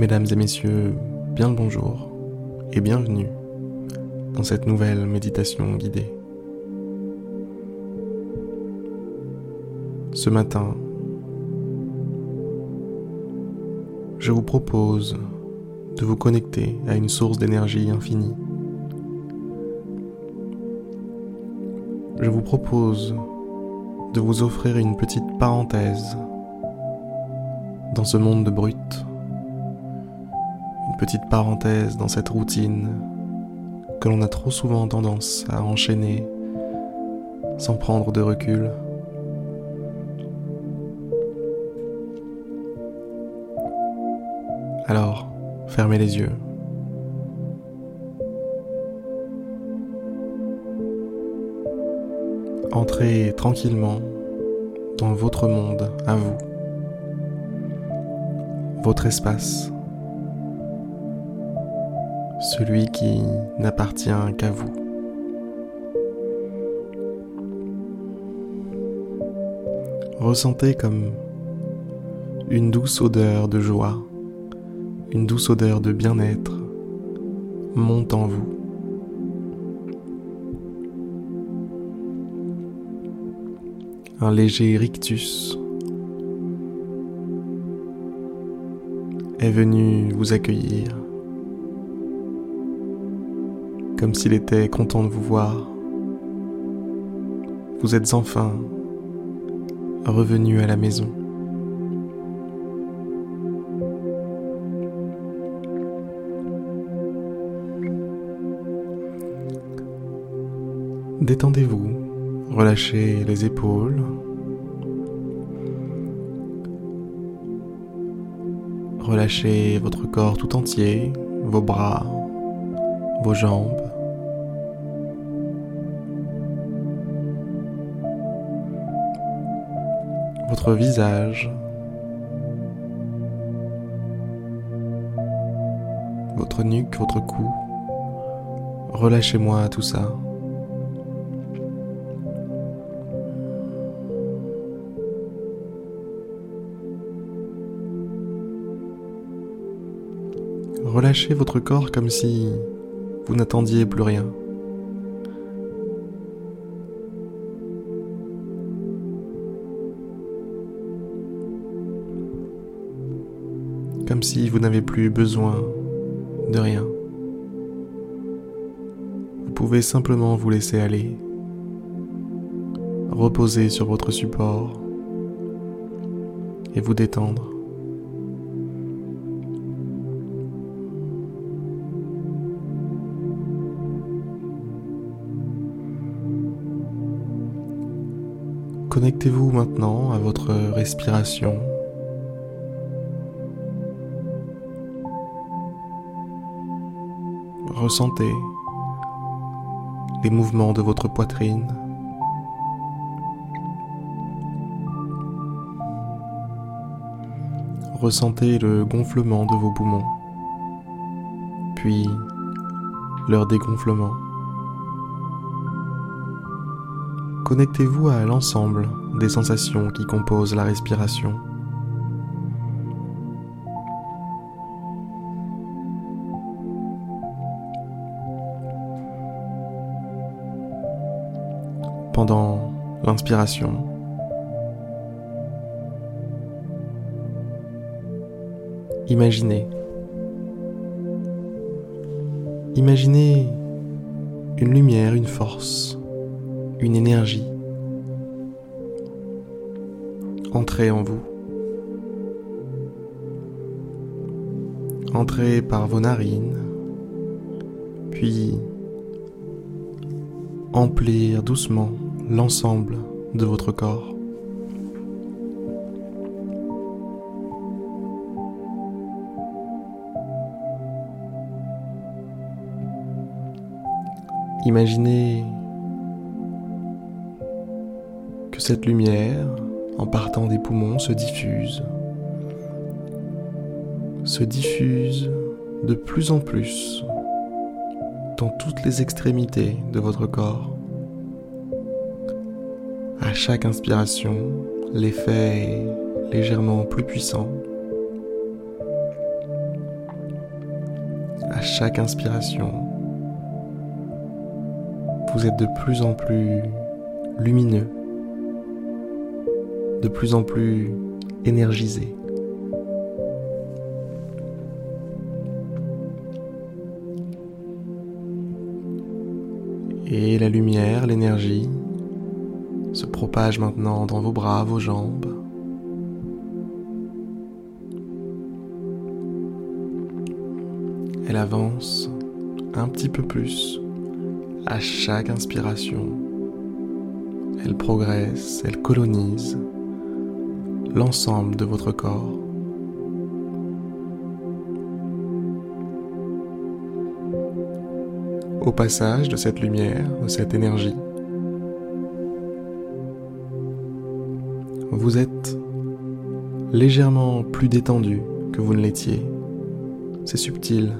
Mesdames et messieurs, bien le bonjour et bienvenue dans cette nouvelle méditation guidée. Ce matin, je vous propose de vous connecter à une source d'énergie infinie. Je vous propose de vous offrir une petite parenthèse dans ce monde de brut. Petite parenthèse dans cette routine que l'on a trop souvent tendance à enchaîner sans prendre de recul. Alors, fermez les yeux. Entrez tranquillement dans votre monde à vous, votre espace, celui qui n'appartient qu'à vous. Ressentez comme une douce odeur de joie, une douce odeur de bien-être monte en vous. un léger rictus est venu vous accueillir, comme s'il était content de vous voir. Vous êtes enfin revenu à la maison. Détendez-vous Relâchez les épaules. Relâchez votre corps tout entier, vos bras, vos jambes. Visage. Votre nuque, votre cou. Relâchez-moi tout ça. Relâchez votre corps comme si vous n'attendiez plus rien. Comme si vous n'avez plus besoin de rien. Vous pouvez simplement vous laisser aller, reposer sur votre support et vous détendre. Connectez-vous maintenant à votre respiration. Ressentez les mouvements de votre poitrine. Ressentez le gonflement de vos poumons, puis leur dégonflement. Connectez-vous à l'ensemble des sensations qui composent la respiration. Pendant l'inspiration, imaginez. Imaginez une lumière, une force une énergie entrer en vous. Entrez par vos narines, puis emplir doucement l'ensemble de votre corps. Imaginez cette lumière, en partant des poumons, se diffuse, se diffuse de plus en plus dans toutes les extrémités de votre corps. À chaque inspiration, l'effet est légèrement plus puissant. À chaque inspiration, vous êtes de plus en plus lumineux, de plus en plus énergisé. Et la lumière, l'énergie se propage maintenant dans vos bras, vos jambes. Elle avance un petit peu plus à chaque inspiration. Elle progresse, elle colonise l'ensemble de votre corps. Au passage de cette lumière, de cette énergie, vous êtes légèrement plus détendu que vous ne l'étiez. C'est subtil,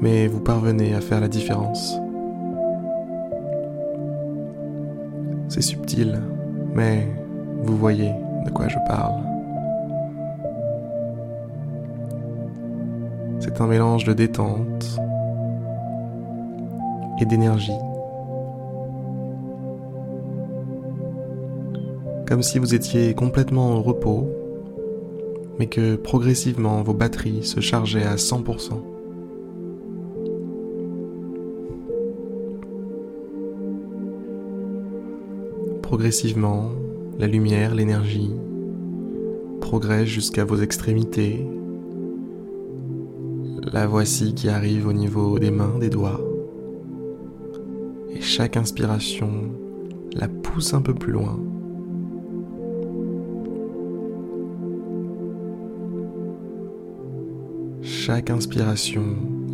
mais vous parvenez à faire la différence. C'est subtil, mais vous voyez de quoi je parle. C'est un mélange de détente et d'énergie. Comme si vous étiez complètement au repos, mais que progressivement vos batteries se chargeaient à 100%. Progressivement, la lumière, l'énergie progresse jusqu'à vos extrémités. La voici qui arrive au niveau des mains, des doigts. Et chaque inspiration la pousse un peu plus loin. Chaque inspiration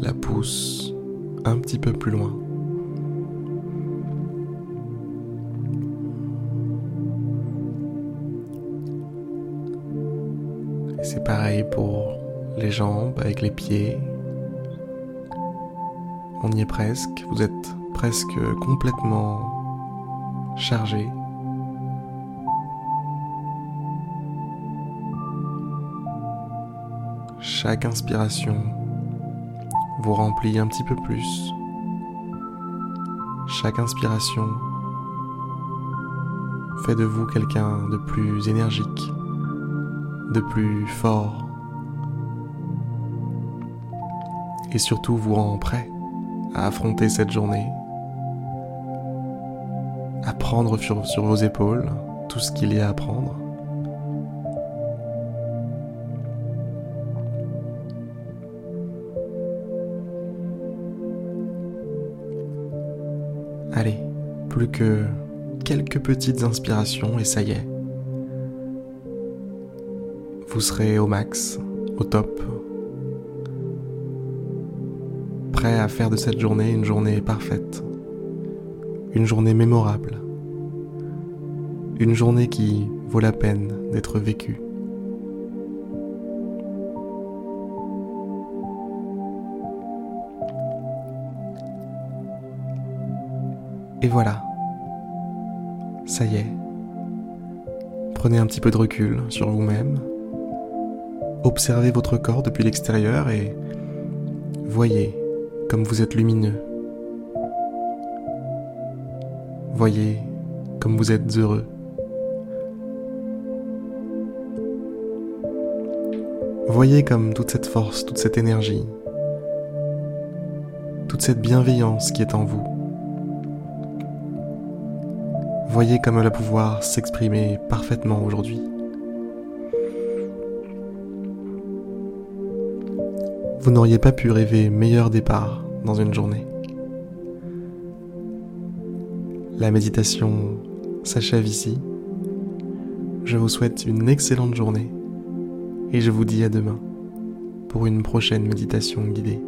la pousse un petit peu plus loin. C'est pareil pour les jambes avec les pieds. On y est presque, vous êtes presque complètement chargé. Chaque inspiration vous remplit un petit peu plus. Chaque inspiration fait de vous quelqu'un de plus énergique, de plus fort et surtout vous rend prêt à affronter cette journée, à prendre sur, vos épaules tout ce qu'il y a à prendre. Allez, plus que quelques petites inspirations et ça y est. Vous serez au max, au top. Prêt à faire de cette journée une journée parfaite. Une journée mémorable. Une journée qui vaut la peine d'être vécue. Et voilà. Ça y est. Prenez un petit peu de recul sur vous-même. Observez votre corps depuis l'extérieur et voyez comme vous êtes lumineux. Voyez comme vous êtes heureux. Voyez comme toute cette force, toute cette énergie, toute cette bienveillance qui est en vous. Voyez comme elle va pouvoir s'exprimer parfaitement aujourd'hui. Vous n'auriez pas pu rêver meilleur départ dans une journée. La méditation s'achève ici. Je vous souhaite une excellente journée et je vous dis à demain pour une prochaine méditation guidée.